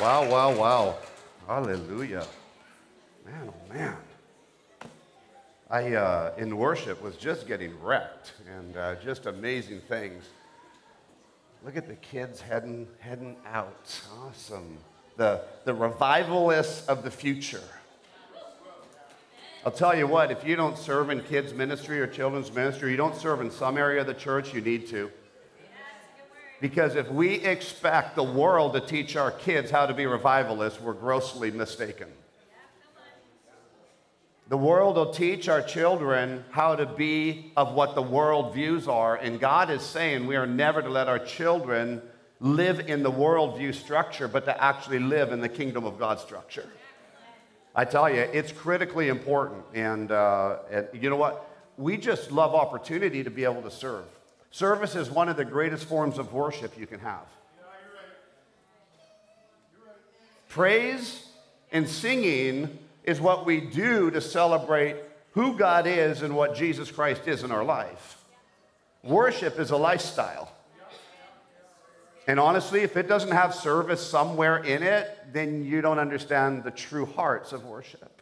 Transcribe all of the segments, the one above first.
Wow, wow, wow. Hallelujah. Man, oh man. I, uh, in worship, was just getting wrecked and uh, just amazing things. Look at the kids heading, heading out. Awesome. The, the revivalists of the future. I'll tell you what, if you don't serve in kids' ministry or children's ministry, you don't serve in some area of the church, you need to. Because if we expect the world to teach our kids how to be revivalists, we're grossly mistaken. The world will teach our children how to be of what the world views are, and God is saying we are never to let our children live in the worldview structure, but to actually live in the kingdom of God structure. I tell you, it's critically important. And, uh, and you know what? We just love opportunity to be able to serve. Service is one of the greatest forms of worship you can have. Praise and singing is what we do to celebrate who God is and what Jesus Christ is in our life. Worship is a lifestyle. And honestly, if it doesn't have service somewhere in it, then you don't understand the true hearts of worship.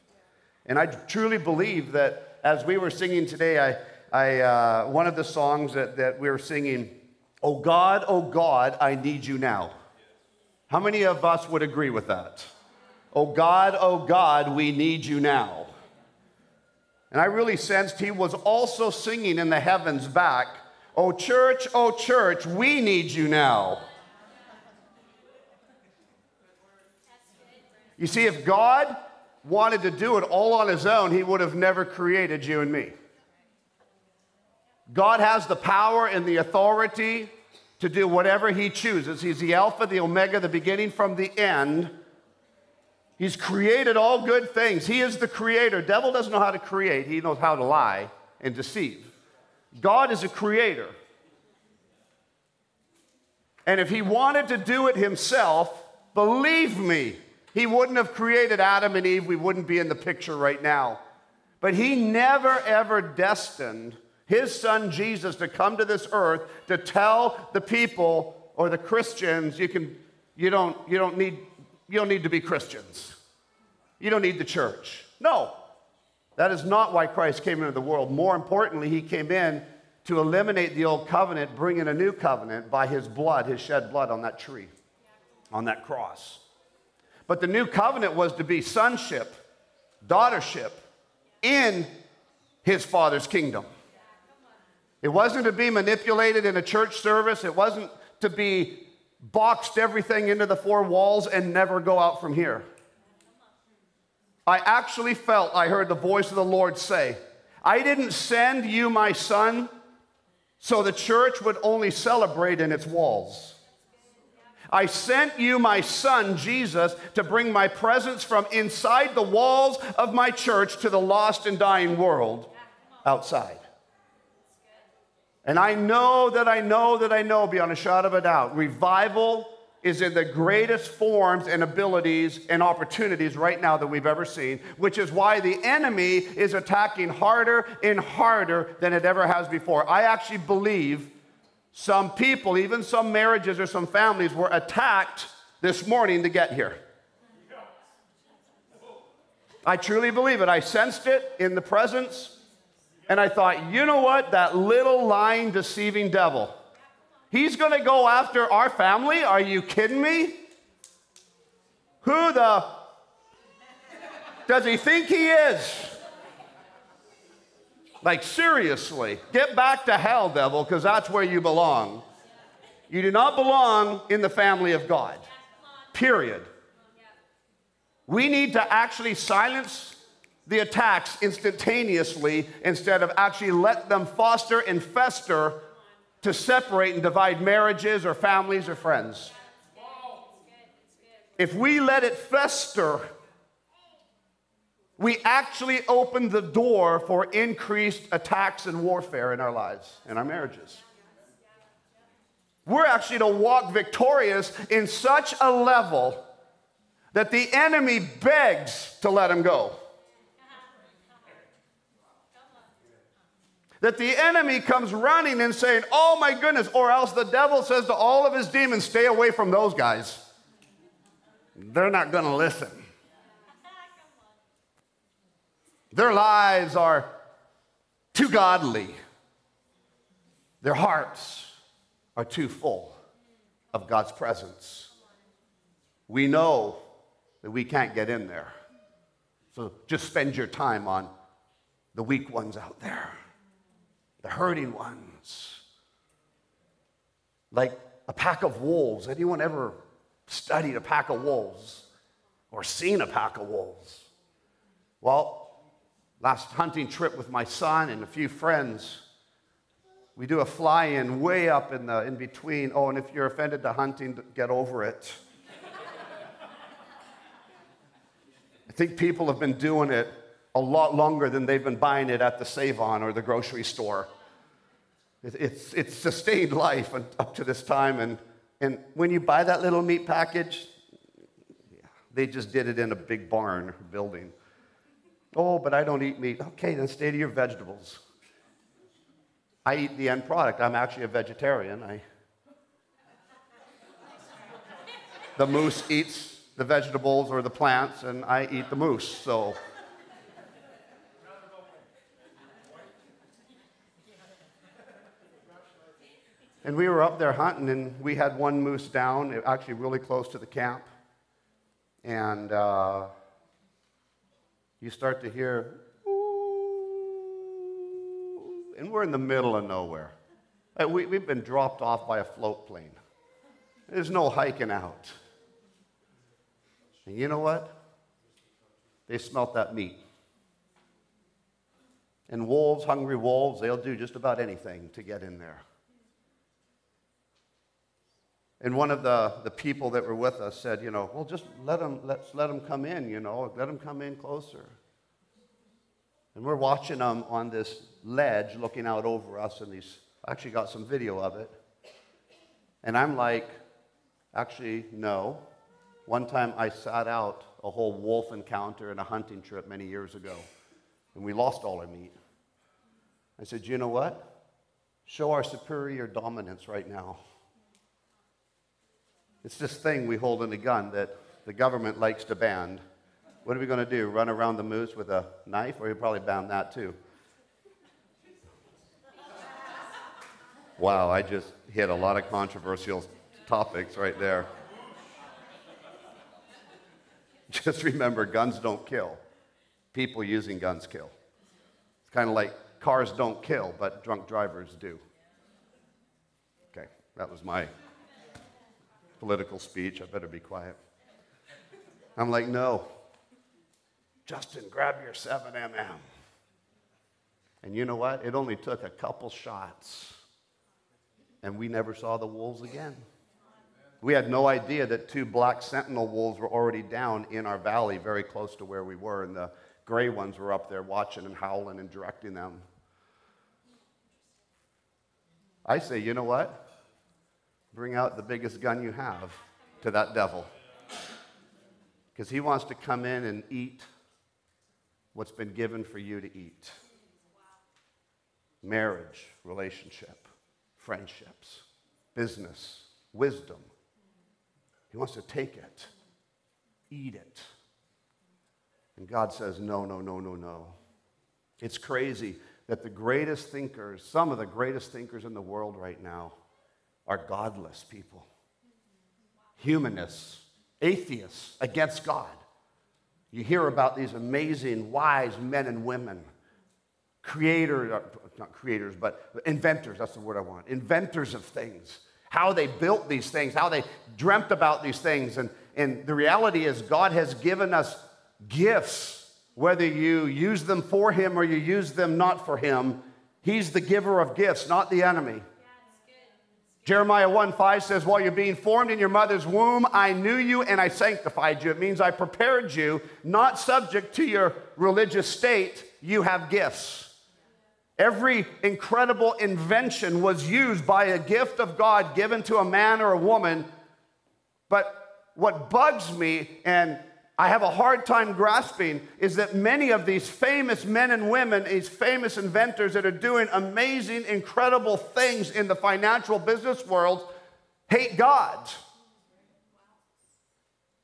And I truly believe that as we were singing today, I, I, uh, one of the songs that, that we were singing, Oh God, oh God, I need you now. How many of us would agree with that? Oh God, oh God, we need you now. And I really sensed he was also singing in the heavens back, Oh church, oh church, we need you now. You see, if God wanted to do it all on his own, he would have never created you and me. God has the power and the authority to do whatever he chooses. He's the Alpha, the Omega, the beginning from the end. He's created all good things. He is the creator. Devil doesn't know how to create, he knows how to lie and deceive. God is a creator. And if he wanted to do it himself, believe me, he wouldn't have created Adam and Eve. We wouldn't be in the picture right now. But he never, ever destined his son Jesus to come to this earth to tell the people or the Christians, you, can, you, don't, you, don't need, you don't need to be Christians. You don't need the church. No, that is not why Christ came into the world. More importantly, he came in to eliminate the old covenant, bring in a new covenant by his blood, his shed blood on that tree, on that cross. But the new covenant was to be sonship, daughtership in his father's kingdom. It wasn't to be manipulated in a church service, it wasn't to be boxed everything into the four walls and never go out from here. I actually felt I heard the voice of the Lord say, I didn't send you my son so the church would only celebrate in its walls. I sent you my son, Jesus, to bring my presence from inside the walls of my church to the lost and dying world outside. And I know that I know that I know beyond a shadow of a doubt, revival is in the greatest forms and abilities and opportunities right now that we've ever seen, which is why the enemy is attacking harder and harder than it ever has before. I actually believe some people, even some marriages or some families, were attacked this morning to get here. I truly believe it. I sensed it in the presence, and I thought, you know what? That little lying, deceiving devil. He's going to go after our family? Are you kidding me? Who the does he think he is? Like, seriously, get back to hell, devil, because that's where you belong. You do not belong in the family of God. Period. We need to actually silence the attacks instantaneously instead of actually let them foster and fester to separate and divide marriages or families or friends. If we let it fester, we actually open the door for increased attacks and warfare in our lives, in our marriages. We're actually to walk victorious in such a level that the enemy begs to let him go. That the enemy comes running and saying, Oh my goodness, or else the devil says to all of his demons, Stay away from those guys. they're not going to listen. Their lives are too godly. Their hearts are too full of God's presence. We know that we can't get in there. So just spend your time on the weak ones out there, the hurting ones. Like a pack of wolves. Anyone ever studied a pack of wolves or seen a pack of wolves? Well, last hunting trip with my son and a few friends, we do a fly in way up in the in between. Oh, and if you're offended to hunting, get over it. I think people have been doing it a lot longer than they've been buying it at the Save On or the grocery store. It's, it's sustained life up to this time. And, and when you buy that little meat package, they just did it in a big barn building. Oh, but I don't eat meat. Okay, then stay to your vegetables. I eat the end product. I'm actually a vegetarian. I, the moose eats the vegetables or the plants, and I eat the moose. So. And we were up there hunting, and we had one moose down, actually really close to the camp. And uh, you start to hear, and we're in the middle of nowhere. Uh, we, we've been dropped off by a float plane. There's no hiking out. And you know what? They smelt that meat. And wolves, hungry wolves, they'll do just about anything to get in there. And one of the, the people that were with us said, you know, well, just let them, let's let them come in, you know, let them come in closer. And we're watching them on this ledge looking out over us, and these, I actually got some video of it. And I'm like, actually, no. One time I sat out a whole wolf encounter in a hunting trip many years ago, and we lost all our meat. I said, you know what? Show our superior dominance right now. It's this thing we hold in a gun that the government likes to ban. What are we going to do? Run around the moose with a knife? Or you probably ban that too. Wow, I just hit a lot of controversial topics right there. Just remember guns don't kill, people using guns kill. It's kind of like cars don't kill, but drunk drivers do. Okay, that was my political speech. I better be quiet. I'm like, no. Justin, grab your 7mm. And you know what? It only took a couple shots, and we never saw the wolves again. We had no idea that two black sentinel wolves were already down in our valley, very close to where we were, and the gray ones were up there watching and howling and directing them. I say, you know what? Bring out the biggest gun you have to that devil. Because he wants to come in and eat what's been given for you to eat marriage, relationship, friendships, business, wisdom. He wants to take it, eat it. And God says, no, no, no, no, no. It's crazy that the greatest thinkers, some of the greatest thinkers in the world right now, are godless people, humanists, atheists against God. You hear about these amazing, wise men and women, creators, uh, not creators, but inventors, that's the word I want, inventors of things, how they built these things, how they dreamt about these things. And, and the reality is, God has given us gifts, whether you use them for Him or you use them not for Him. He's the giver of gifts, not the enemy. Jeremiah 1 5 says, While you're being formed in your mother's womb, I knew you and I sanctified you. It means I prepared you, not subject to your religious state. You have gifts. Every incredible invention was used by a gift of God given to a man or a woman. But what bugs me and I have a hard time grasping is that many of these famous men and women, these famous inventors that are doing amazing, incredible things in the financial business world, hate God.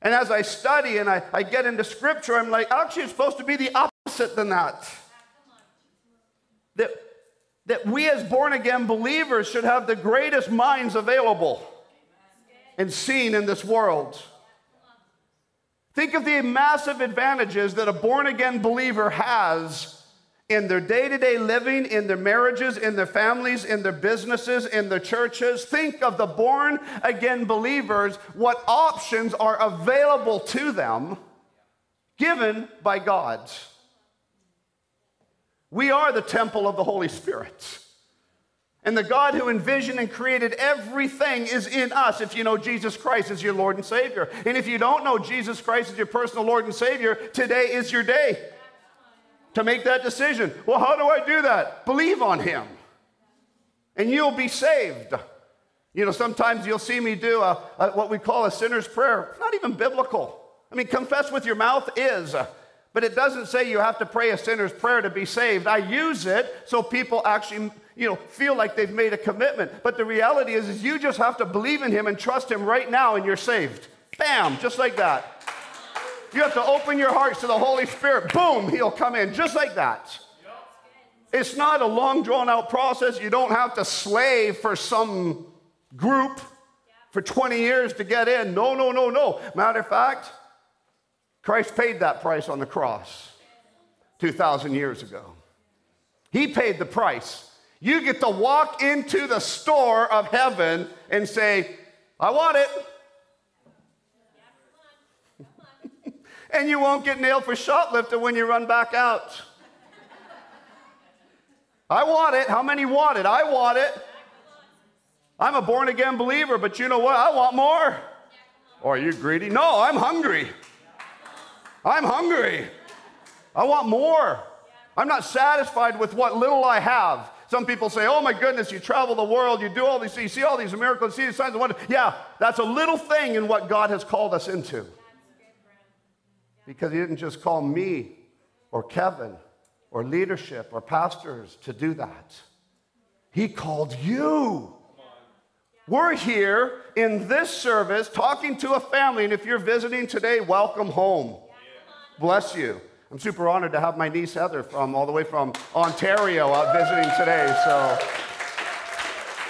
And as I study and I, I get into scripture, I'm like, actually, it's supposed to be the opposite than that. That, that we as born again believers should have the greatest minds available and seen in this world. Think of the massive advantages that a born again believer has in their day to day living, in their marriages, in their families, in their businesses, in their churches. Think of the born again believers, what options are available to them given by God. We are the temple of the Holy Spirit. And the God who envisioned and created everything is in us if you know Jesus Christ as your Lord and Savior. And if you don't know Jesus Christ as your personal Lord and Savior, today is your day to make that decision. Well, how do I do that? Believe on Him, and you'll be saved. You know, sometimes you'll see me do a, a, what we call a sinner's prayer. Not even biblical. I mean, confess with your mouth is, but it doesn't say you have to pray a sinner's prayer to be saved. I use it so people actually you know, feel like they've made a commitment. But the reality is, is you just have to believe in him and trust him right now and you're saved. Bam, just like that. You have to open your hearts to the Holy Spirit. Boom, he'll come in just like that. It's not a long drawn out process. You don't have to slave for some group for 20 years to get in. No, no, no, no. Matter of fact, Christ paid that price on the cross 2,000 years ago. He paid the price you get to walk into the store of heaven and say, I want it. and you won't get nailed for shoplifting when you run back out. I want it. How many want it? I want it. I'm a born again believer, but you know what? I want more. Or are you greedy? No, I'm hungry. I'm hungry. I want more. I'm not satisfied with what little I have. Some people say, oh my goodness, you travel the world, you do all these, you see all these miracles, see these signs and wonders. Yeah, that's a little thing in what God has called us into. Because He didn't just call me or Kevin or leadership or pastors to do that. He called you. We're here in this service talking to a family, and if you're visiting today, welcome home. Bless you. I'm super honored to have my niece Heather from all the way from Ontario out visiting today. So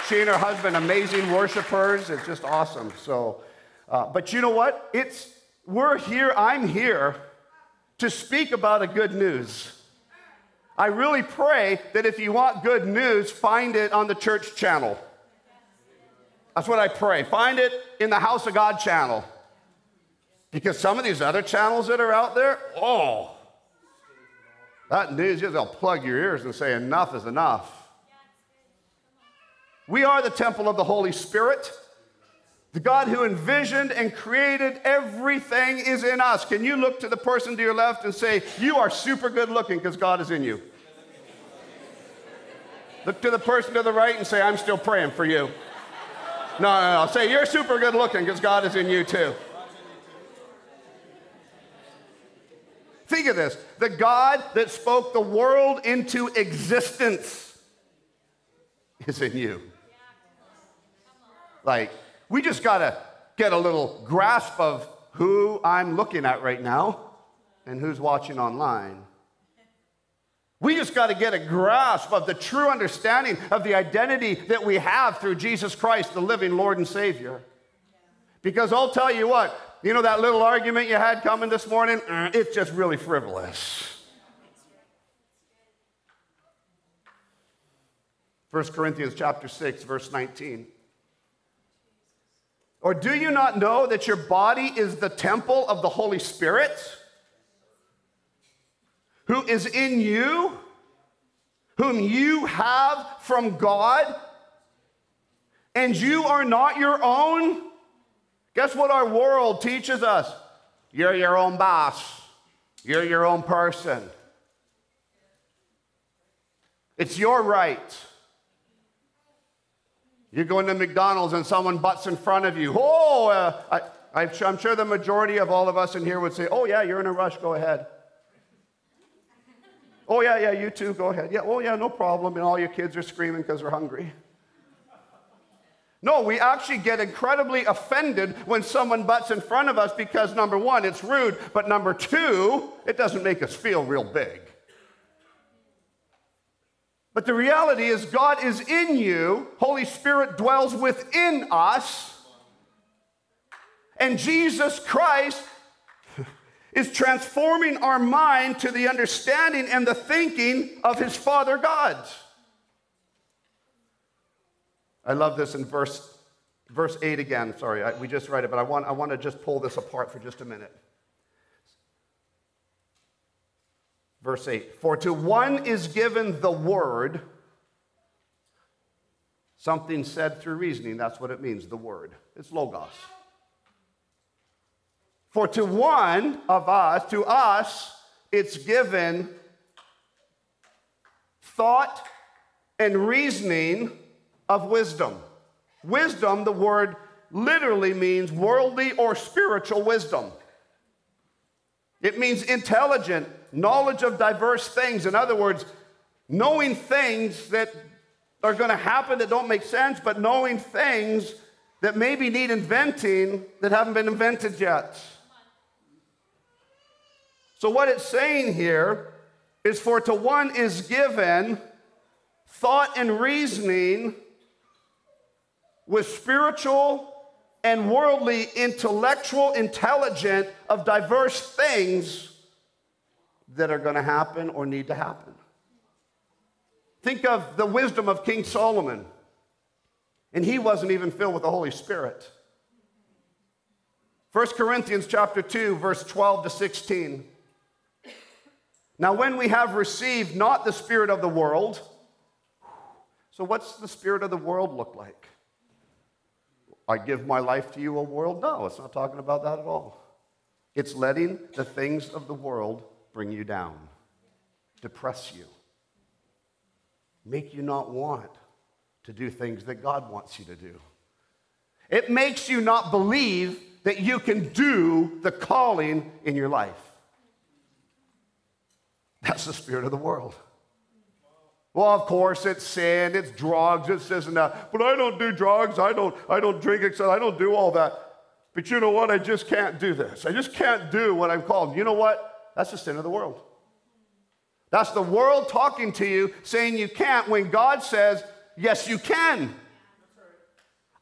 she and her husband, amazing worshipers. It's just awesome. So, uh, but you know what? It's we're here. I'm here to speak about a good news. I really pray that if you want good news, find it on the church channel. That's what I pray. Find it in the House of God channel. Because some of these other channels that are out there, oh, that news, they'll plug your ears and say, enough is enough. We are the temple of the Holy Spirit. The God who envisioned and created everything is in us. Can you look to the person to your left and say, You are super good looking because God is in you? look to the person to the right and say, I'm still praying for you. No, no, no. Say, You're super good looking because God is in you too. Think of this the God that spoke the world into existence is in you. Like, we just got to get a little grasp of who I'm looking at right now and who's watching online. We just got to get a grasp of the true understanding of the identity that we have through Jesus Christ, the living Lord and Savior. Because I'll tell you what, you know that little argument you had coming this morning? Uh, it's just really frivolous. 1 Corinthians chapter 6 verse 19. Or do you not know that your body is the temple of the Holy Spirit who is in you, whom you have from God, and you are not your own? Guess what our world teaches us? You're your own boss, you're your own person. It's your right. You're going to McDonald's and someone butts in front of you. Oh, uh, I, I'm sure the majority of all of us in here would say, Oh, yeah, you're in a rush, go ahead. oh, yeah, yeah, you too, go ahead. Yeah, oh, yeah, no problem. And all your kids are screaming because they're hungry. No, we actually get incredibly offended when someone butts in front of us because number one, it's rude, but number two, it doesn't make us feel real big. But the reality is, God is in you, Holy Spirit dwells within us, and Jesus Christ is transforming our mind to the understanding and the thinking of his Father God. I love this in verse, verse 8 again. Sorry, I, we just read it, but I want, I want to just pull this apart for just a minute. Verse 8 For to one is given the word, something said through reasoning. That's what it means, the word. It's logos. For to one of us, to us, it's given thought and reasoning of wisdom. Wisdom, the word literally means worldly or spiritual wisdom. It means intelligent, knowledge of diverse things. In other words, knowing things that are going to happen that don't make sense, but knowing things that maybe need inventing that haven't been invented yet. So, what it's saying here is for to one is given thought and reasoning with spiritual and worldly, intellectual, intelligent of diverse things that are going to happen or need to happen. Think of the wisdom of King Solomon, and he wasn't even filled with the Holy Spirit. 1 Corinthians chapter 2 verse 12 to 16. Now when we have received not the spirit of the world, so what's the spirit of the world look like? I give my life to you, O world? No, it's not talking about that at all. It's letting the things of the world bring you down, depress you, make you not want to do things that God wants you to do. It makes you not believe that you can do the calling in your life. That's the spirit of the world. Well, of course, it's sin, it's drugs, it's this and that. But I don't do drugs, I don't, I don't drink, etc. I don't do all that. But you know what? I just can't do this. I just can't do what I'm called. You know what? That's the sin of the world. That's the world talking to you saying you can't when God says, yes, you can.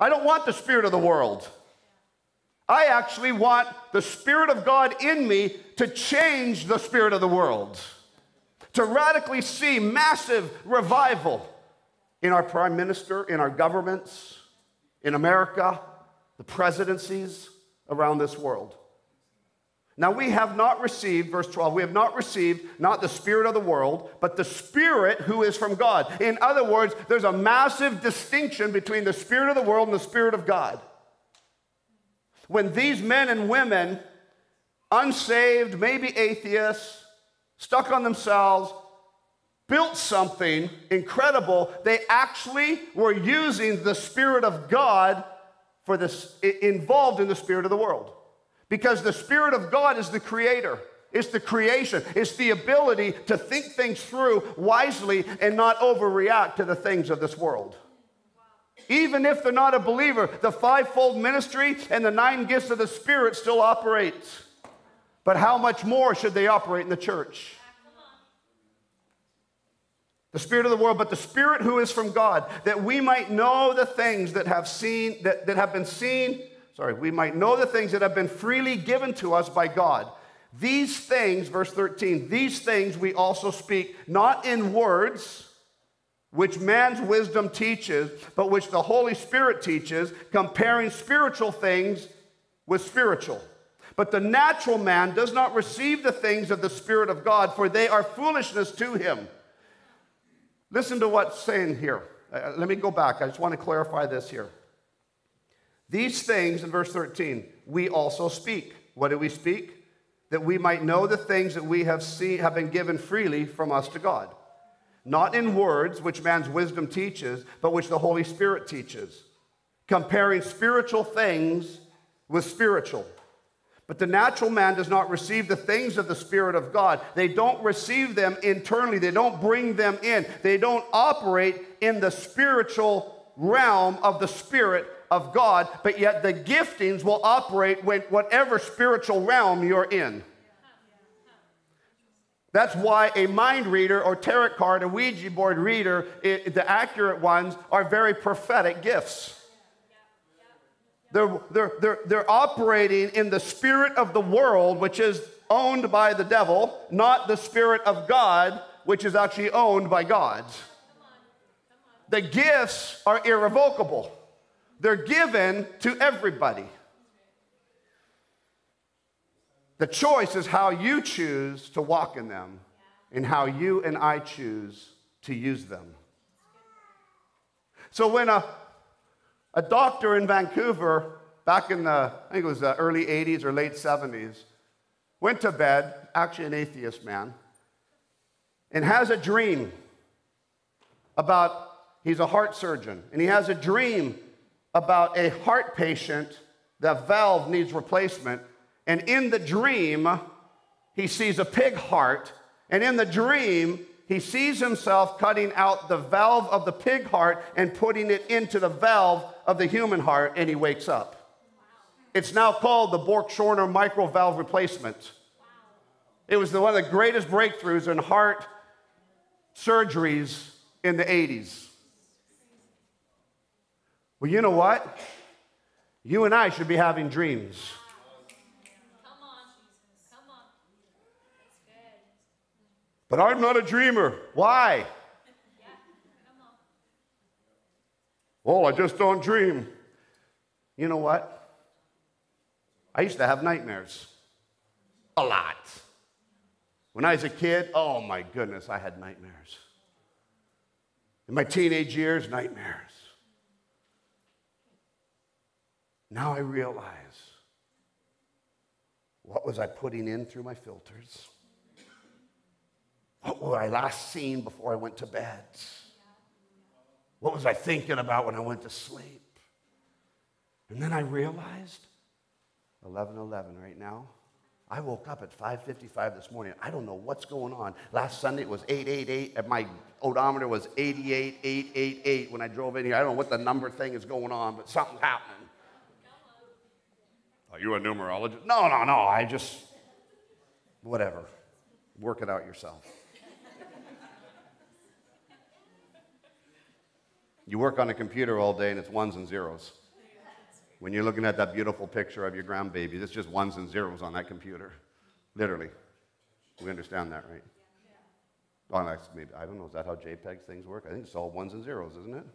I don't want the spirit of the world. I actually want the spirit of God in me to change the spirit of the world to radically see massive revival in our prime minister, in our governments, in America, the presidencies around this world. Now, we have not received, verse 12, we have not received not the spirit of the world, but the spirit who is from God. In other words, there's a massive distinction between the spirit of the world and the spirit of God. When these men and women, unsaved, maybe atheists, stuck on themselves, built something incredible. They actually were using the Spirit of God for this, involved in the Spirit of the world. Because the Spirit of God is the creator. It's the creation. It's the ability to think things through wisely and not overreact to the things of this world. Even if they're not a believer, the fivefold ministry and the nine gifts of the Spirit still operates. But how much more should they operate in the church? The spirit of the world, but the spirit who is from God, that we might know the things that have seen that, that have been seen, sorry, we might know the things that have been freely given to us by God. These things, verse 13, these things we also speak, not in words, which man's wisdom teaches, but which the Holy Spirit teaches, comparing spiritual things with spiritual. But the natural man does not receive the things of the Spirit of God, for they are foolishness to him. Listen to what's saying here. Uh, let me go back. I just want to clarify this here. These things in verse 13, we also speak. What do we speak? That we might know the things that we have seen have been given freely from us to God. Not in words, which man's wisdom teaches, but which the Holy Spirit teaches, comparing spiritual things with spiritual. But the natural man does not receive the things of the Spirit of God. They don't receive them internally, they don't bring them in, they don't operate in the spiritual realm of the Spirit of God, but yet the giftings will operate when whatever spiritual realm you're in. That's why a mind reader or tarot card, a Ouija board reader, it, the accurate ones are very prophetic gifts. They're, they're, they're, they're operating in the spirit of the world, which is owned by the devil, not the spirit of God, which is actually owned by God. The gifts are irrevocable, they're given to everybody. The choice is how you choose to walk in them and how you and I choose to use them. So when a, a doctor in Vancouver, back in the, I think it was the early 80s or late 70s, went to bed, actually an atheist man, and has a dream about, he's a heart surgeon, and he has a dream about a heart patient, the valve needs replacement, and in the dream, he sees a pig heart. And in the dream, he sees himself cutting out the valve of the pig heart and putting it into the valve of the human heart, and he wakes up. It's now called the Bork Schorner microvalve replacement. It was the, one of the greatest breakthroughs in heart surgeries in the 80s. Well, you know what? You and I should be having dreams. But I'm not a dreamer. Why? Well, I just don't dream. You know what? I used to have nightmares. A lot. When I was a kid, oh my goodness, I had nightmares. In my teenage years, nightmares. Now I realize what was I putting in through my filters? What were I last seen before I went to bed? What was I thinking about when I went to sleep? And then I realized 11:11 right now. I woke up at 5:55 this morning. I don't know what's going on. Last Sunday it was 888. My odometer was 88888 when I drove in here. I don't know what the number thing is going on, but something's happening. Are you a numerologist? No, no, no. I just whatever. Work it out yourself. You work on a computer all day and it's ones and zeros. When you're looking at that beautiful picture of your grandbaby, it's just ones and zeros on that computer. Literally. We understand that, right? Oh, maybe, I don't know, is that how JPEG things work? I think it's all ones and zeros, isn't it?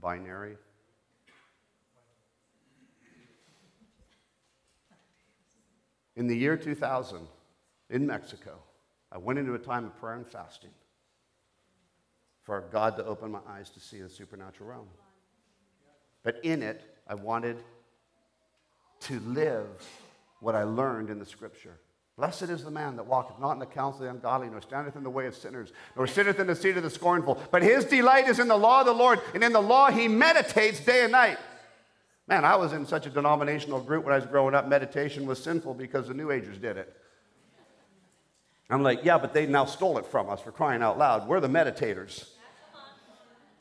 Binary. In the year 2000, in Mexico, I went into a time of prayer and fasting for God to open my eyes to see the supernatural realm. But in it, I wanted to live what I learned in the scripture. Blessed is the man that walketh not in the counsel of the ungodly, nor standeth in the way of sinners, nor sitteth in the seat of the scornful. But his delight is in the law of the Lord, and in the law he meditates day and night. Man, I was in such a denominational group when I was growing up. Meditation was sinful because the New Agers did it. I'm like, yeah, but they now stole it from us for crying out loud. We're the meditators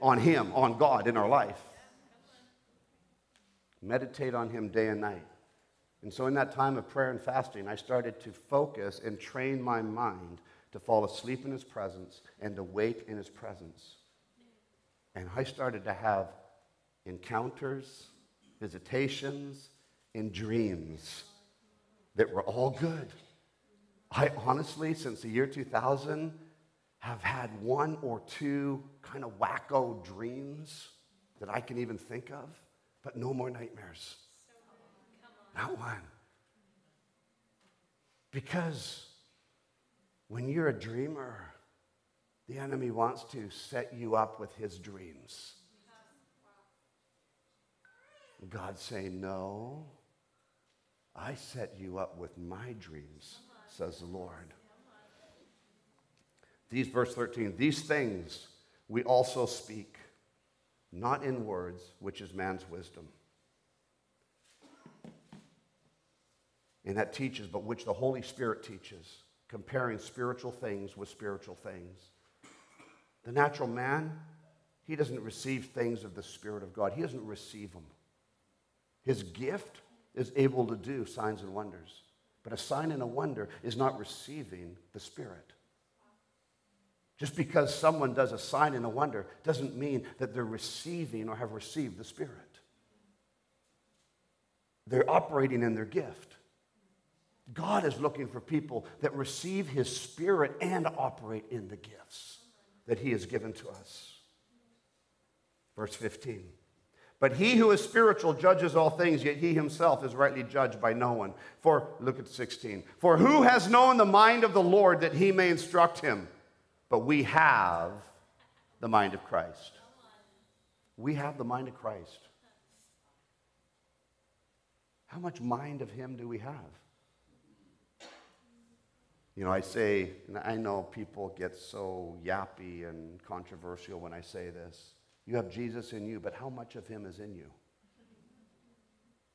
on Him, on God in our life. Meditate on Him day and night. And so, in that time of prayer and fasting, I started to focus and train my mind to fall asleep in His presence and to wake in His presence. And I started to have encounters, visitations, and dreams that were all good. I honestly, since the year 2000, have had one or two kind of wacko dreams that I can even think of, but no more nightmares. Not one. Because when you're a dreamer, the enemy wants to set you up with his dreams. God saying, No, I set you up with my dreams, says the Lord. These, verse 13, these things we also speak, not in words, which is man's wisdom. And that teaches, but which the Holy Spirit teaches, comparing spiritual things with spiritual things. The natural man he doesn't receive things of the Spirit of God. He doesn't receive them. His gift is able to do signs and wonders. But a sign and a wonder is not receiving the Spirit. Just because someone does a sign and a wonder doesn't mean that they're receiving or have received the Spirit. They're operating in their gift. God is looking for people that receive His Spirit and operate in the gifts that He has given to us. Verse 15. But he who is spiritual judges all things, yet he himself is rightly judged by no one. For, look at 16. For who has known the mind of the Lord that he may instruct him? But we have the mind of Christ. We have the mind of Christ. How much mind of him do we have? You know, I say, and I know people get so yappy and controversial when I say this. You have Jesus in you, but how much of him is in you?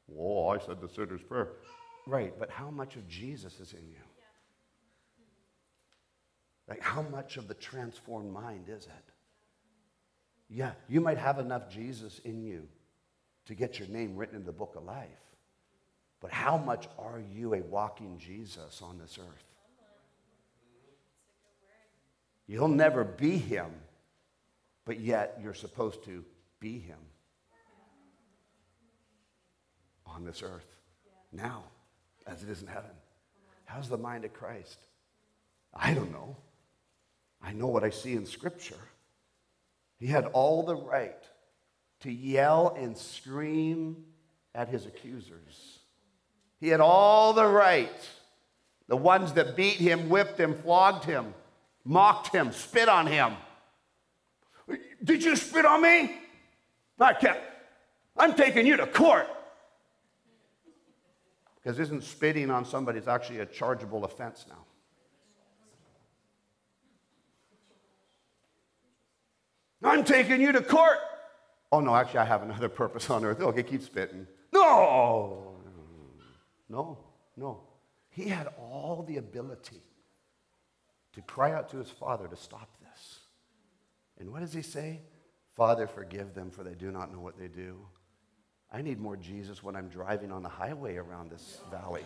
Whoa, I said the sinner's prayer. Right, but how much of Jesus is in you? Like, how much of the transformed mind is it? Yeah, you might have enough Jesus in you to get your name written in the book of life. But how much are you a walking Jesus on this earth? You'll never be him but yet you're supposed to be him on this earth now as it is in heaven. How's the mind of Christ? I don't know. I know what I see in Scripture. He had all the right to yell and scream at his accusers. He had all the right. The ones that beat him, whipped him, flogged him, mocked him, spit on him. Did you spit on me? I can't. I'm taking you to court. Because isn't spitting on somebody is actually a chargeable offense now? I'm taking you to court. Oh, no, actually, I have another purpose on earth. Okay, keep spitting. No, no, no. He had all the ability to cry out to his father to stop this. And what does he say? Father, forgive them, for they do not know what they do. I need more Jesus when I'm driving on the highway around this valley.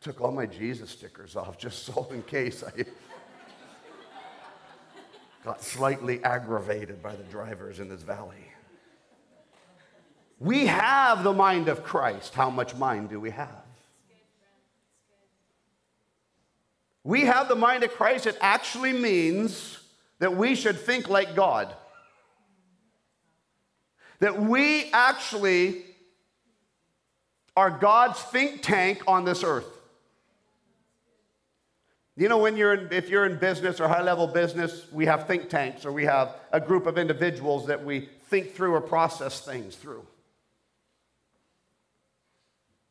Took all my Jesus stickers off just so in case I got slightly aggravated by the drivers in this valley. We have the mind of Christ. How much mind do we have? we have the mind of Christ, it actually means that we should think like God. That we actually are God's think tank on this earth. You know, when you're in, if you're in business or high level business, we have think tanks or we have a group of individuals that we think through or process things through.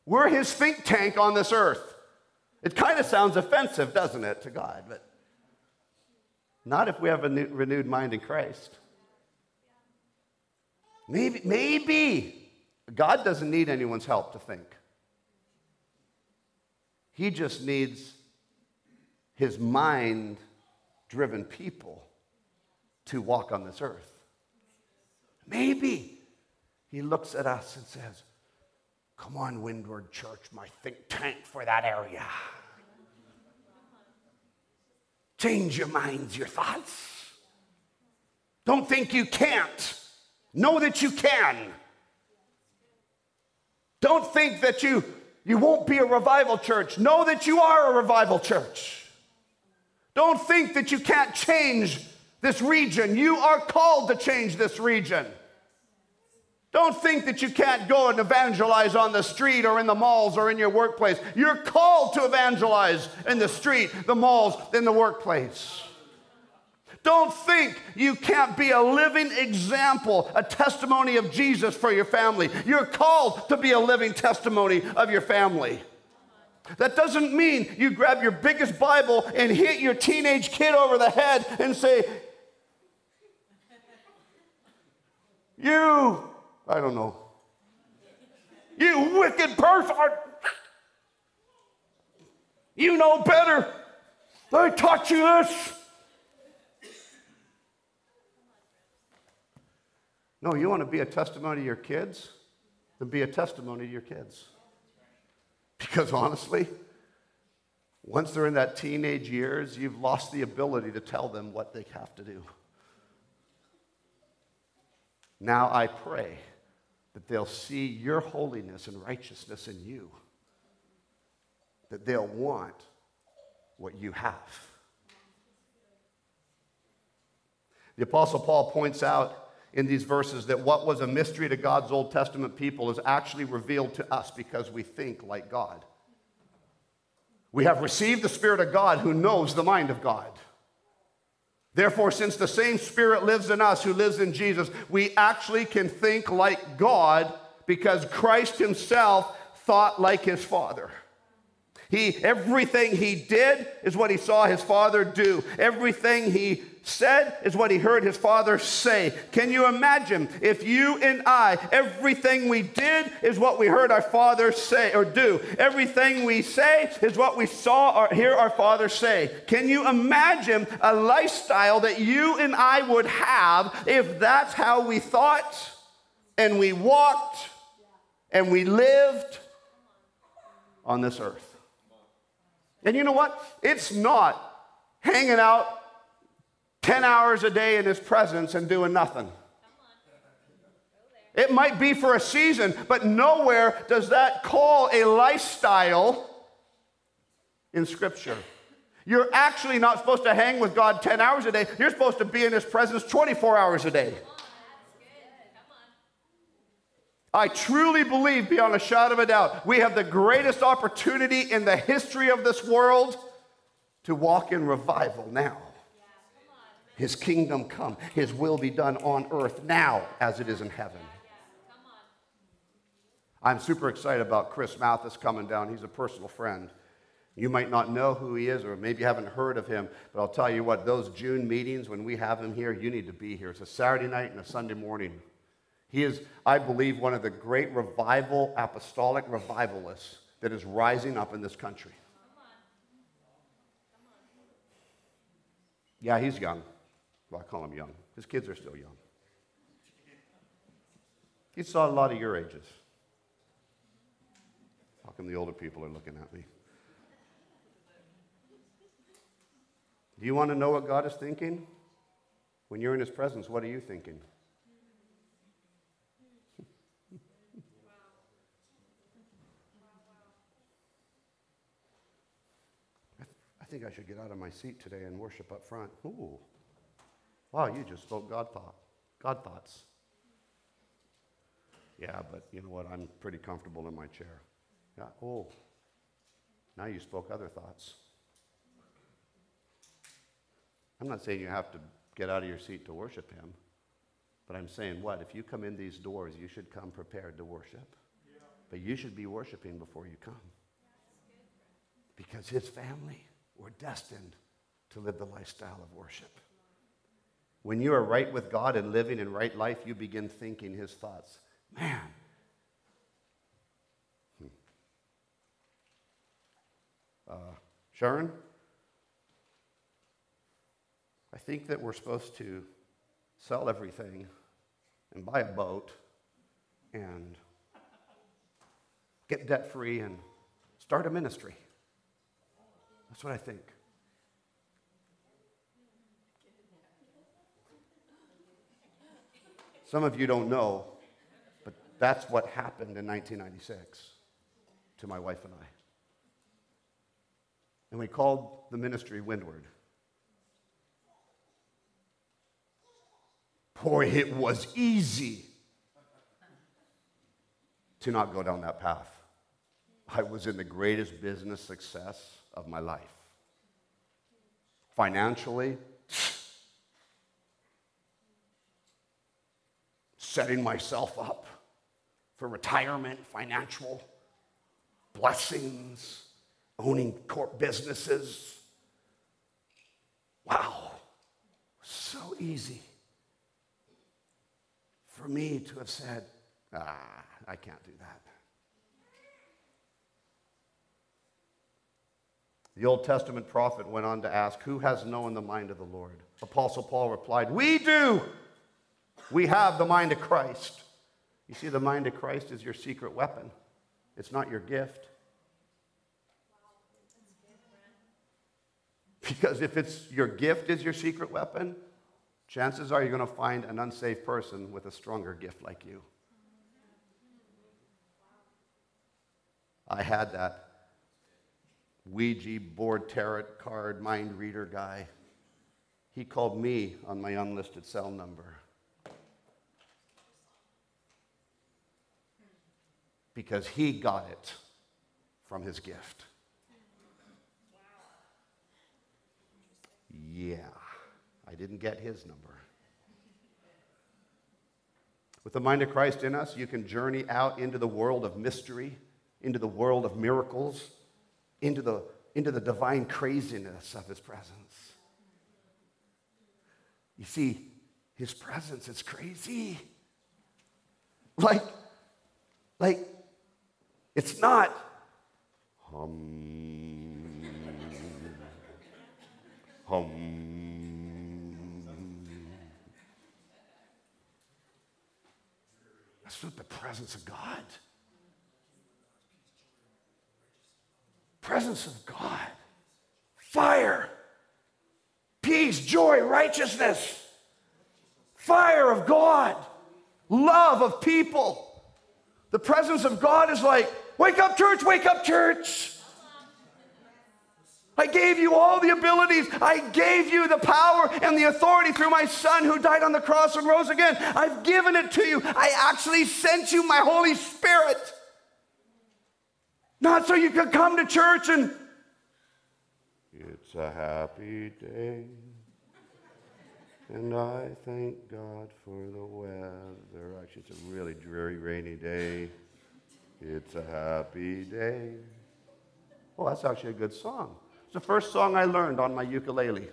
We're his think tank on this earth. It kind of sounds offensive, doesn't it, to God? But not if we have a new, renewed mind in Christ. Maybe, maybe God doesn't need anyone's help to think. He just needs his mind driven people to walk on this earth. Maybe he looks at us and says, Come on, Windward Church, my think tank for that area. Change your minds, your thoughts. Don't think you can't. Know that you can. Don't think that you, you won't be a revival church. Know that you are a revival church. Don't think that you can't change this region. You are called to change this region. Don't think that you can't go and evangelize on the street or in the malls or in your workplace. You're called to evangelize in the street, the malls, in the workplace. Don't think you can't be a living example, a testimony of Jesus for your family. You're called to be a living testimony of your family. That doesn't mean you grab your biggest Bible and hit your teenage kid over the head and say, You I don't know. You wicked person. You know better. I taught you this. No, you want to be a testimony to your kids? Then be a testimony to your kids. Because honestly, once they're in that teenage years, you've lost the ability to tell them what they have to do. Now I pray that they'll see your holiness and righteousness in you, that they'll want what you have. The Apostle Paul points out in these verses that what was a mystery to God's Old Testament people is actually revealed to us because we think like God. We have received the Spirit of God who knows the mind of God. Therefore, since the same Spirit lives in us who lives in Jesus, we actually can think like God because Christ Himself thought like His Father. He, everything he did is what he saw his father do. Everything he said is what he heard his father say. Can you imagine if you and I, everything we did is what we heard our father say or do? Everything we say is what we saw or hear our father say. Can you imagine a lifestyle that you and I would have if that's how we thought and we walked and we lived on this earth? And you know what? It's not hanging out 10 hours a day in his presence and doing nothing. It might be for a season, but nowhere does that call a lifestyle in Scripture. You're actually not supposed to hang with God 10 hours a day. You're supposed to be in His presence 24 hours a day. I truly believe, beyond a shadow of a doubt, we have the greatest opportunity in the history of this world to walk in revival now. His kingdom come, His will be done on earth now as it is in heaven. I'm super excited about Chris Mathis coming down. He's a personal friend. You might not know who he is, or maybe you haven't heard of him, but I'll tell you what, those June meetings, when we have him here, you need to be here. It's a Saturday night and a Sunday morning. He is, I believe, one of the great revival, apostolic revivalists that is rising up in this country. Yeah, he's young. Well, I call him young. His kids are still young. He saw a lot of your ages. How come the older people are looking at me? Do you want to know what God is thinking? When you're in His presence, what are you thinking? Think I should get out of my seat today and worship up front. Ooh. Wow, you just spoke God thought. God thoughts. Yeah, but you know what? I'm pretty comfortable in my chair. Yeah. Oh. Now you spoke other thoughts. I'm not saying you have to get out of your seat to worship him, but I'm saying what? If you come in these doors, you should come prepared to worship. Yeah. But you should be worshiping before you come. Because his family we're destined to live the lifestyle of worship. When you are right with God and living in right life, you begin thinking His thoughts. Man. Hmm. Uh, Sharon, I think that we're supposed to sell everything and buy a boat and get debt free and start a ministry. That's what I think. Some of you don't know, but that's what happened in 1996 to my wife and I. And we called the ministry Windward. Boy, it was easy to not go down that path. I was in the greatest business success of my life. Financially, setting myself up for retirement, financial blessings, owning corp businesses. Wow, so easy for me to have said, ah, I can't do that. The Old Testament prophet went on to ask, Who has known the mind of the Lord? Apostle Paul replied, We do. We have the mind of Christ. You see, the mind of Christ is your secret weapon, it's not your gift. Because if it's your gift is your secret weapon, chances are you're going to find an unsafe person with a stronger gift like you. I had that Ouija board tarot card mind reader guy. He called me on my unlisted cell number. Because he got it from his gift. Yeah, I didn't get his number. With the mind of Christ in us, you can journey out into the world of mystery, into the world of miracles, into the, into the divine craziness of his presence. You see, his presence is crazy. Like, like, it's not hum, hum. That's not the presence of God. Presence of God. Fire. Peace, joy, righteousness. Fire of God. Love of people. The presence of God is like, wake up, church, wake up, church. I gave you all the abilities. I gave you the power and the authority through my son who died on the cross and rose again. I've given it to you. I actually sent you my Holy Spirit. Not so you could come to church and it's a happy day. And I thank God for the weather. Actually, it's a really dreary, rainy day. It's a happy day. Well, that's actually a good song. It's the first song I learned on my ukulele.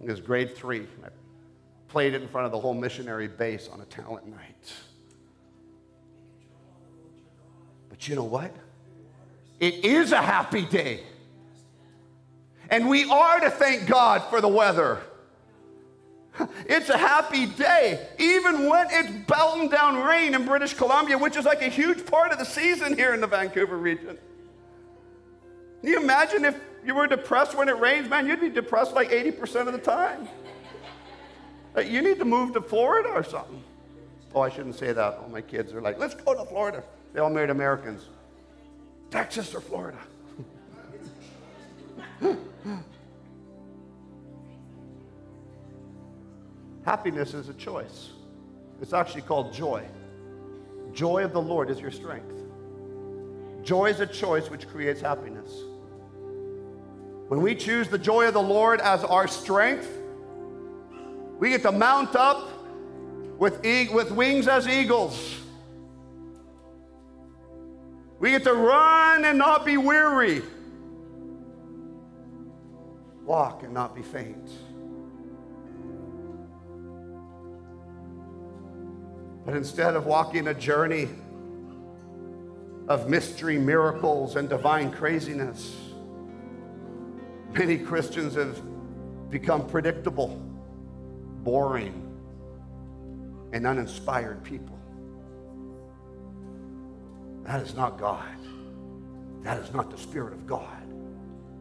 It was grade three. I played it in front of the whole missionary base on a talent night. But you know what? It is a happy day. And we are to thank God for the weather. It's a happy day, even when it's belting down rain in British Columbia, which is like a huge part of the season here in the Vancouver region. Can you imagine if you were depressed when it rains? Man, you'd be depressed like 80% of the time. You need to move to Florida or something. Oh, I shouldn't say that. All my kids are like, let's go to Florida. They all married Americans. Texas or Florida. Happiness is a choice. It's actually called joy. Joy of the Lord is your strength. Joy is a choice which creates happiness. When we choose the joy of the Lord as our strength, we get to mount up with, e- with wings as eagles. We get to run and not be weary, walk and not be faint. But instead of walking a journey of mystery, miracles, and divine craziness, many Christians have become predictable, boring, and uninspired people. That is not God. That is not the Spirit of God.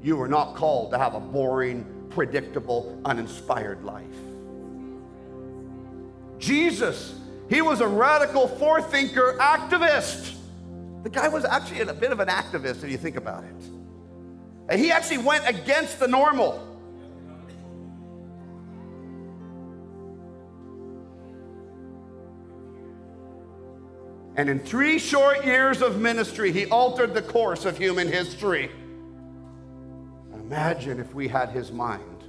You are not called to have a boring, predictable, uninspired life. Jesus he was a radical forethinker activist. The guy was actually a bit of an activist if you think about it. And he actually went against the normal. And in three short years of ministry, he altered the course of human history. Imagine if we had his mind,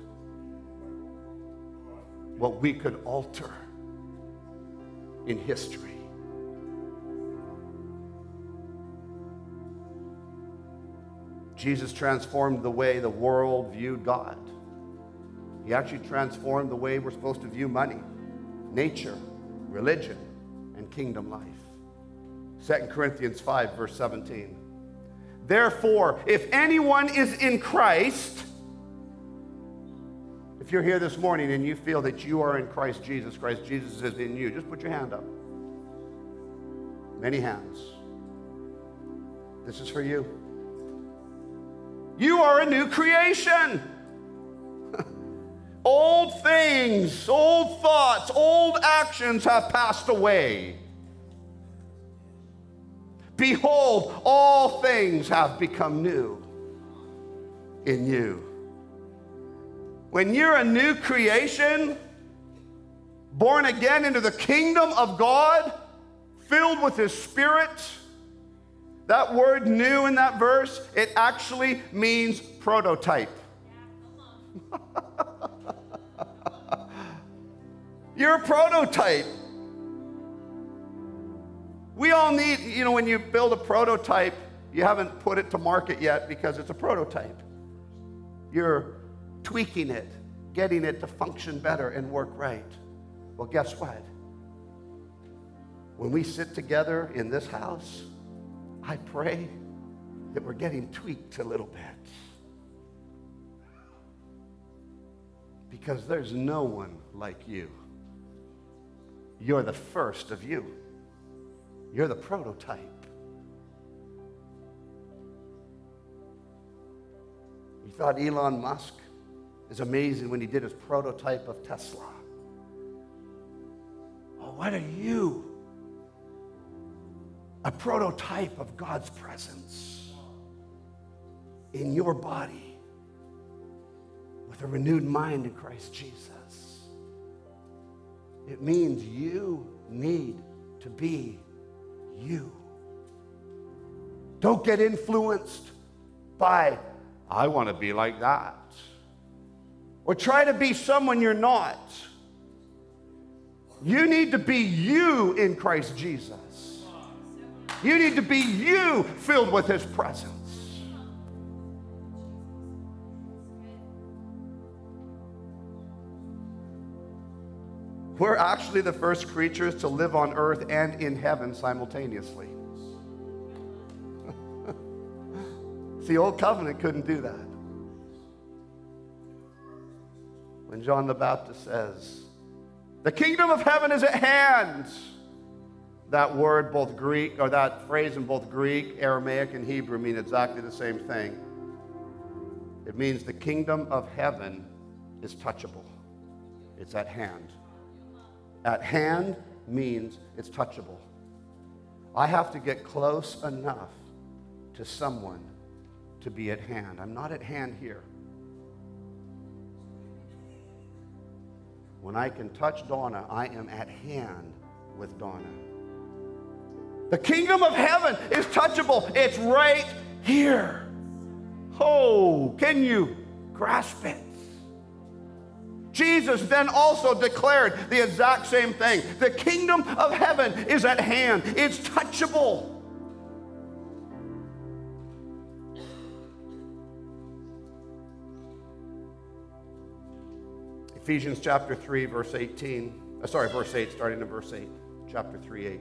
what we could alter in history. Jesus transformed the way the world viewed God. He actually transformed the way we're supposed to view money, nature, religion, and kingdom life. 2 Corinthians 5, verse 17. Therefore, if anyone is in Christ, if you're here this morning and you feel that you are in Christ Jesus, Christ Jesus is in you, just put your hand up. Many hands. This is for you. You are a new creation. old things, old thoughts, old actions have passed away. Behold, all things have become new in you. When you're a new creation, born again into the kingdom of God, filled with His Spirit, that word new in that verse, it actually means prototype. You're a prototype. We all need, you know, when you build a prototype, you haven't put it to market yet because it's a prototype. You're tweaking it, getting it to function better and work right. Well, guess what? When we sit together in this house, I pray that we're getting tweaked a little bit. Because there's no one like you. You're the first of you. You're the prototype. You thought Elon Musk is amazing when he did his prototype of Tesla. Oh, what are you? A prototype of God's presence in your body with a renewed mind in Christ Jesus. It means you need to be you. Don't get influenced by, I want to be like that or try to be someone you're not. You need to be you in Christ Jesus. You need to be you filled with His presence. We're actually the first creatures to live on earth and in heaven simultaneously. the old covenant couldn't do that. when John the Baptist says, The kingdom of heaven is at hand. That word, both Greek, or that phrase in both Greek, Aramaic, and Hebrew mean exactly the same thing. It means the kingdom of heaven is touchable, it's at hand. At hand means it's touchable. I have to get close enough to someone to be at hand. I'm not at hand here. When I can touch Donna, I am at hand with Donna. The kingdom of heaven is touchable, it's right here. Oh, can you grasp it? Jesus then also declared the exact same thing. The kingdom of heaven is at hand, it's touchable. Ephesians chapter 3, verse 18. Uh, sorry, verse 8, starting in verse 8. Chapter 3, 8.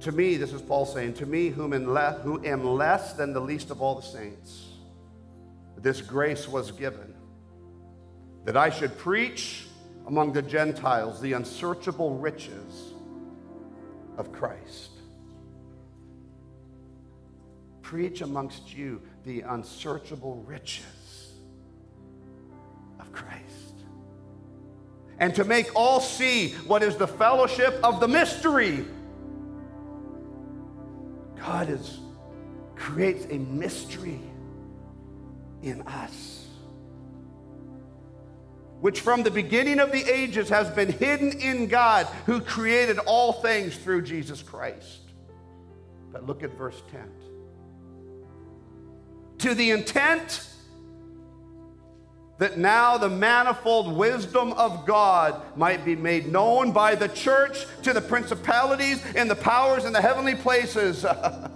To me, this is Paul saying, to me, whom am le- who am less than the least of all the saints, this grace was given that I should preach among the Gentiles the unsearchable riches of Christ. Preach amongst you the unsearchable riches of Christ and to make all see what is the fellowship of the mystery. God is, creates a mystery in us, which from the beginning of the ages has been hidden in God who created all things through Jesus Christ. But look at verse 10. To the intent that now the manifold wisdom of God might be made known by the church to the principalities and the powers in the heavenly places.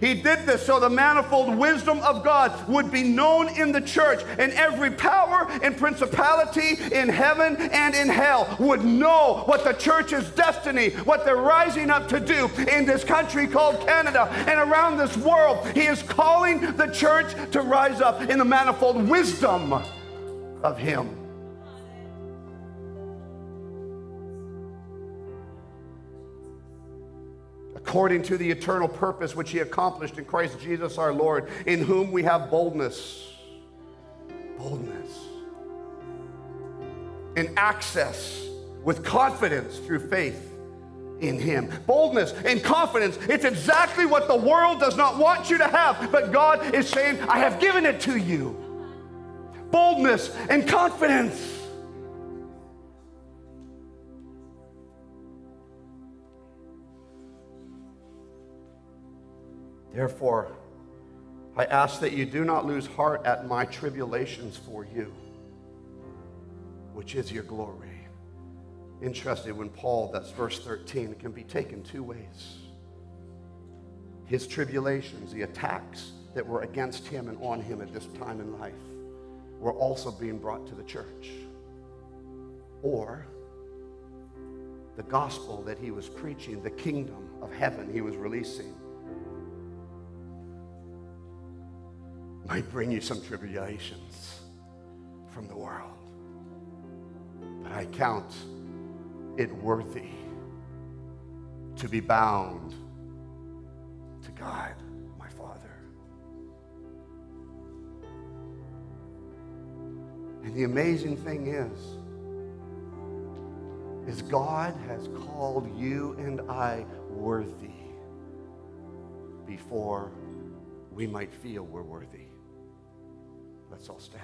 He did this so the manifold wisdom of God would be known in the church, and every power and principality in heaven and in hell would know what the church's destiny, what they're rising up to do in this country called Canada and around this world. He is calling the church to rise up in the manifold wisdom of Him. According to the eternal purpose which he accomplished in Christ Jesus our Lord, in whom we have boldness. Boldness. And access with confidence through faith in him. Boldness and confidence. It's exactly what the world does not want you to have, but God is saying, I have given it to you. Boldness and confidence. Therefore, I ask that you do not lose heart at my tribulations for you, which is your glory. Interesting when Paul, that's verse 13, can be taken two ways. His tribulations, the attacks that were against him and on him at this time in life, were also being brought to the church. Or the gospel that he was preaching, the kingdom of heaven he was releasing, might bring you some tribulations from the world. But I count it worthy to be bound to God, my Father. And the amazing thing is, is God has called you and I worthy before we might feel we're worthy. Let's all stand.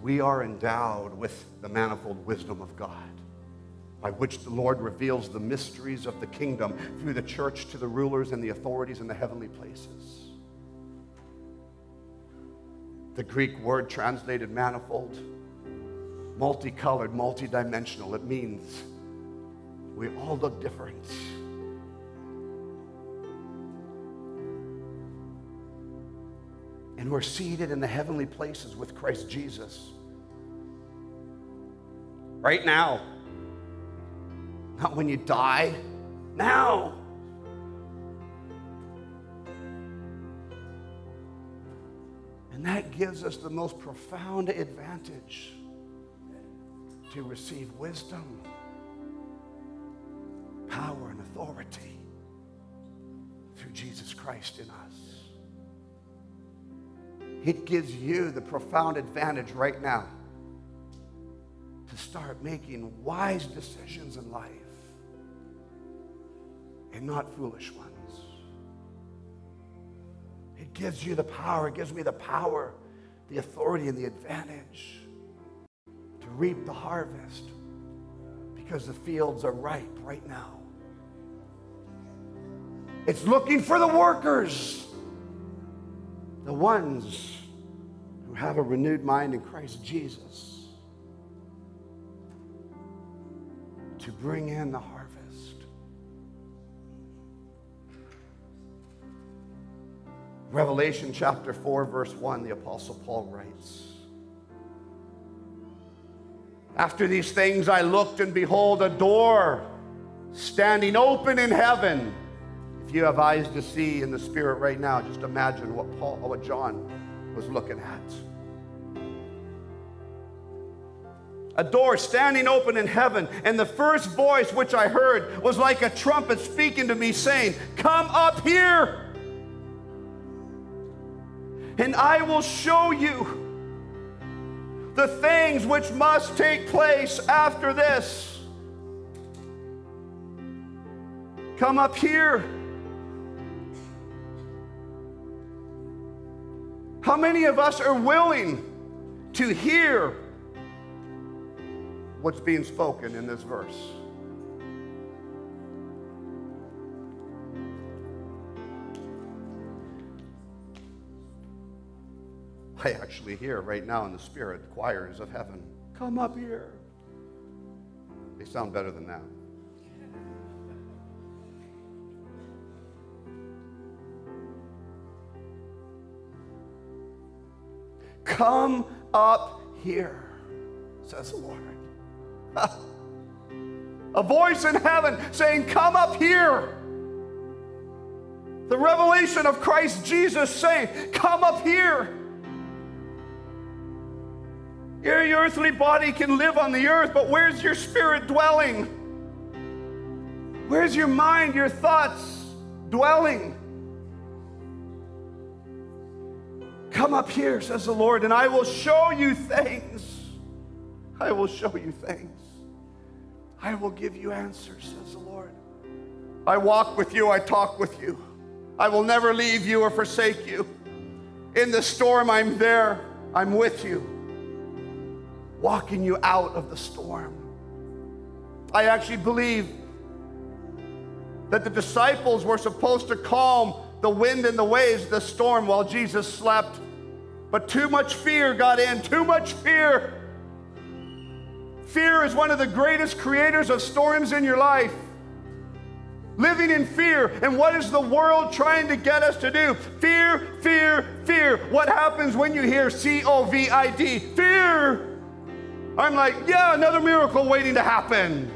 We are endowed with the manifold wisdom of God, by which the Lord reveals the mysteries of the kingdom through the church to the rulers and the authorities in the heavenly places. The Greek word translated manifold, multicolored, multidimensional, it means we all look different. And we're seated in the heavenly places with Christ Jesus. Right now. Not when you die, now. And that gives us the most profound advantage to receive wisdom, power, and authority through Jesus Christ in us. It gives you the profound advantage right now to start making wise decisions in life and not foolish ones. It gives you the power, it gives me the power, the authority, and the advantage to reap the harvest because the fields are ripe right now. It's looking for the workers the ones who have a renewed mind in Christ Jesus to bring in the harvest. Revelation chapter 4, verse 1, the Apostle Paul writes After these things I looked, and behold, a door standing open in heaven. You have eyes to see in the Spirit right now, just imagine what Paul, or what John was looking at. A door standing open in heaven, and the first voice which I heard was like a trumpet speaking to me, saying, Come up here, and I will show you the things which must take place after this. Come up here. How many of us are willing to hear what's being spoken in this verse? I actually hear right now in the spirit choirs of heaven, come up here. They sound better than that. Come up here, says the Lord. A voice in heaven saying, Come up here. The revelation of Christ Jesus saying, Come up here. Your, earthly body can live on the earth, but where's your spirit dwelling? Where's your mind, your thoughts dwelling? Come up here, says the Lord, and I will show you things. I will show you things. I will give you answers, says the Lord. I walk with you, I talk with you. I will never leave you or forsake you. In the storm, I'm there, I'm with you, walking you out of the storm. I actually believe that the disciples were supposed to calm the wind and the waves, the storm, while Jesus slept. But too much fear got in, too much fear. Fear is one of the greatest creators of storms in your life. Living in fear. And what is the world trying to get us to do? Fear, fear, fear. What happens when you hear C O V I D? Fear. I'm like, yeah, another miracle waiting to happen.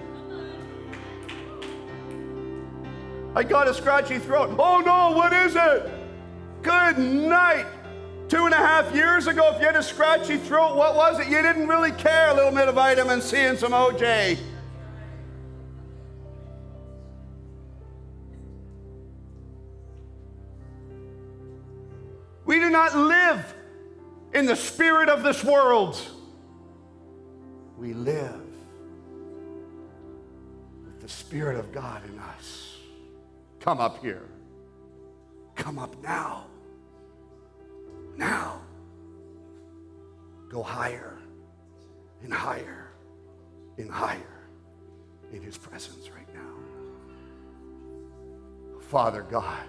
I got a scratchy throat. Oh no, what is it? Good night. Two and a half years ago, if you had a scratchy throat, what was it? You didn't really care. A little bit of vitamin C and some OJ. We do not live in the spirit of this world. We live with the Spirit of God in us. Come up here. Come up now now. Go higher and higher and higher in His presence right now. Father God,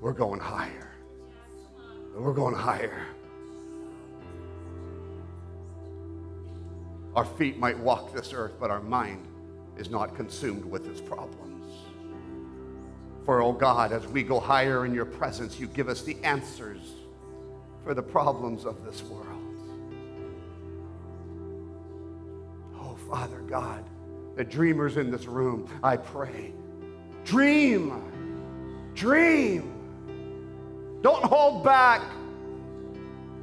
we're going higher. We're going higher. Our feet might walk this earth, but our mind is not consumed with its problems. For, oh God, as we go higher in your presence, you give us the answers for the problems of this world. Oh, Father God, the dreamers in this room, I pray, dream, dream. Don't hold back.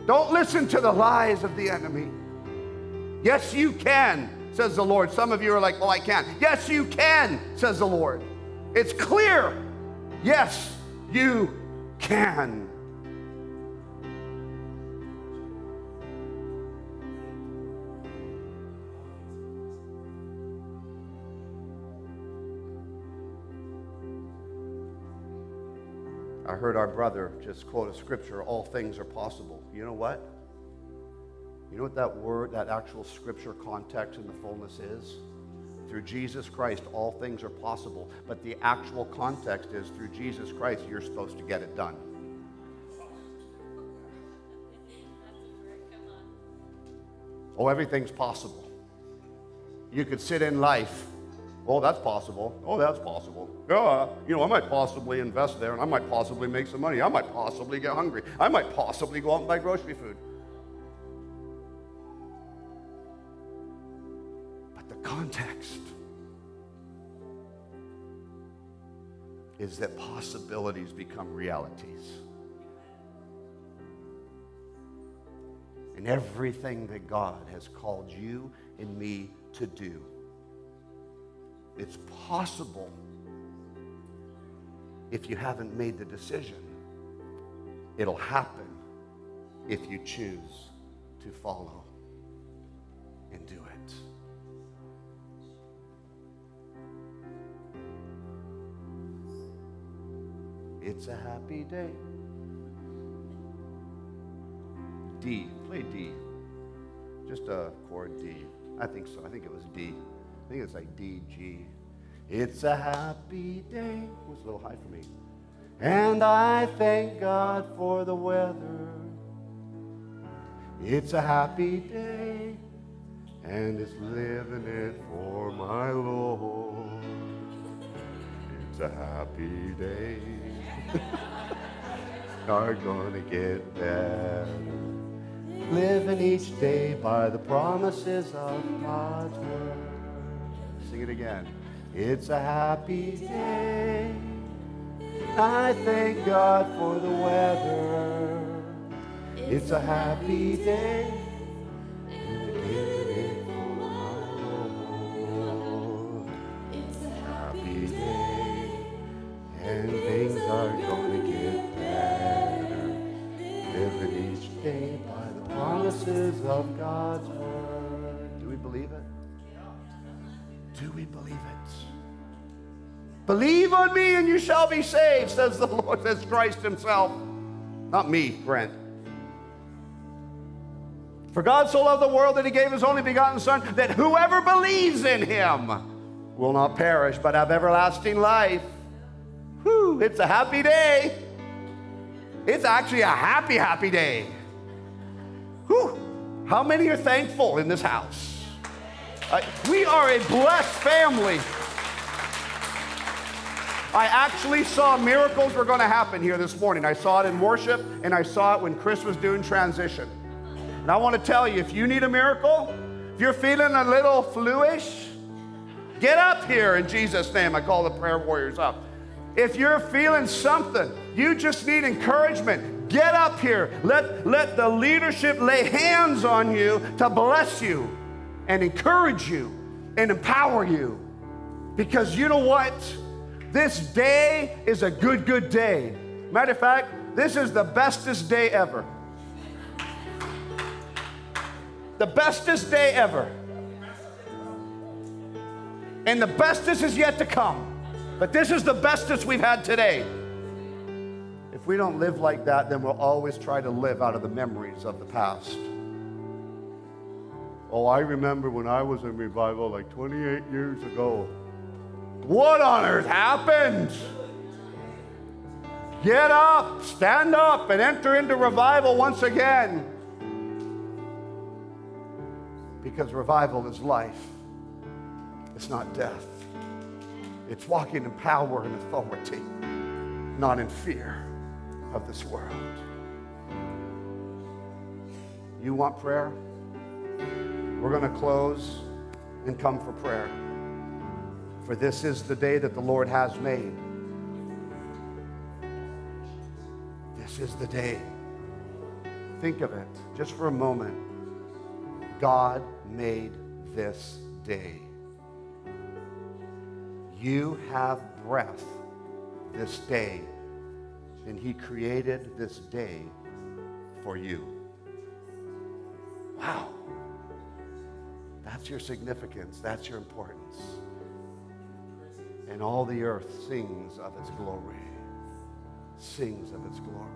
Don't listen to the lies of the enemy. Yes, you can, says the Lord. Some of you are like, oh, I can't. Yes, you can, says the Lord. It's clear. Yes, you can. Heard our brother just quote a scripture all things are possible. You know what? You know what that word, that actual scripture context in the fullness is? Through Jesus Christ, all things are possible. But the actual context is through Jesus Christ, you're supposed to get it done. Oh, everything's possible. You could sit in life Oh, that's possible. Oh, that's possible. Yeah, uh, you know, I might possibly invest there and I might possibly make some money. I might possibly get hungry. I might possibly go out and buy grocery food. But the context is that possibilities become realities. And everything that God has called you and me to do it's possible if you haven't made the decision. It'll happen if you choose to follow and do it. It's a happy day. D. Play D. Just a chord D. I think so. I think it was D. I think it's like D, G. It's a happy day. It was a little high for me. And I thank God for the weather. It's a happy day. and it's living it for my Lord. It's a happy day. Are gonna get better. Living each day by the promises of God's word. It again. It's a happy day. I thank God for the weather. It's a happy day. It's a Happy day. And things are going to get better. Living each day by the promises of God's word. Do we believe it? Do we believe it? Believe on me and you shall be saved, says the Lord, says Christ Himself. Not me, Brent. For God so loved the world that He gave His only begotten Son, that whoever believes in Him will not perish, but have everlasting life. Whew, it's a happy day. It's actually a happy, happy day. Whew. How many are thankful in this house? Uh, we are a blessed family. I actually saw miracles were going to happen here this morning. I saw it in worship, and I saw it when Chris was doing transition. And I want to tell you if you need a miracle, if you're feeling a little fluish, get up here in Jesus' name. I call the prayer warriors up. If you're feeling something, you just need encouragement. Get up here. Let, let the leadership lay hands on you to bless you and encourage you and empower you. Because you know what? This day is a good, good day. Matter of fact, this is the bestest day ever. The bestest day ever. And the bestest is yet to come. But this is the bestest we've had today. If we don't live like that, then we'll always try to live out of the memories of the past. Oh, I remember when I was in revival like 28 years ago. What on earth happened? Get up, stand up, and enter into revival once again. Because revival is life, it's not death. It's walking in power and authority, not in fear of this world. You want prayer? We're going to close and come for prayer. For this is the day that the Lord has made. This is the day. Think of it just for a moment. God made this day. You have breath this day, and He created this day for you. Wow. That's your significance, that's your importance. And all the earth sings of its glory. Sings of its glory.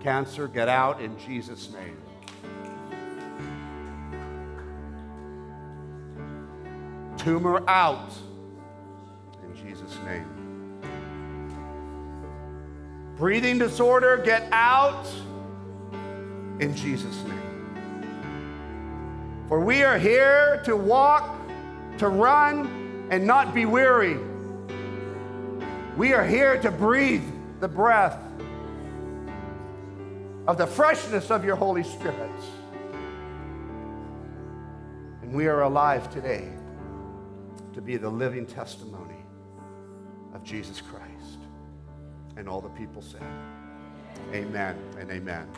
Cancer, get out in Jesus' name. Tumor out in Jesus' name. Breathing disorder, get out in Jesus' name. For we are here to walk, to run, and not be weary. We are here to breathe the breath of the freshness of your Holy Spirit. And we are alive today to be the living testimony of Jesus Christ. And all the people said, Amen and amen.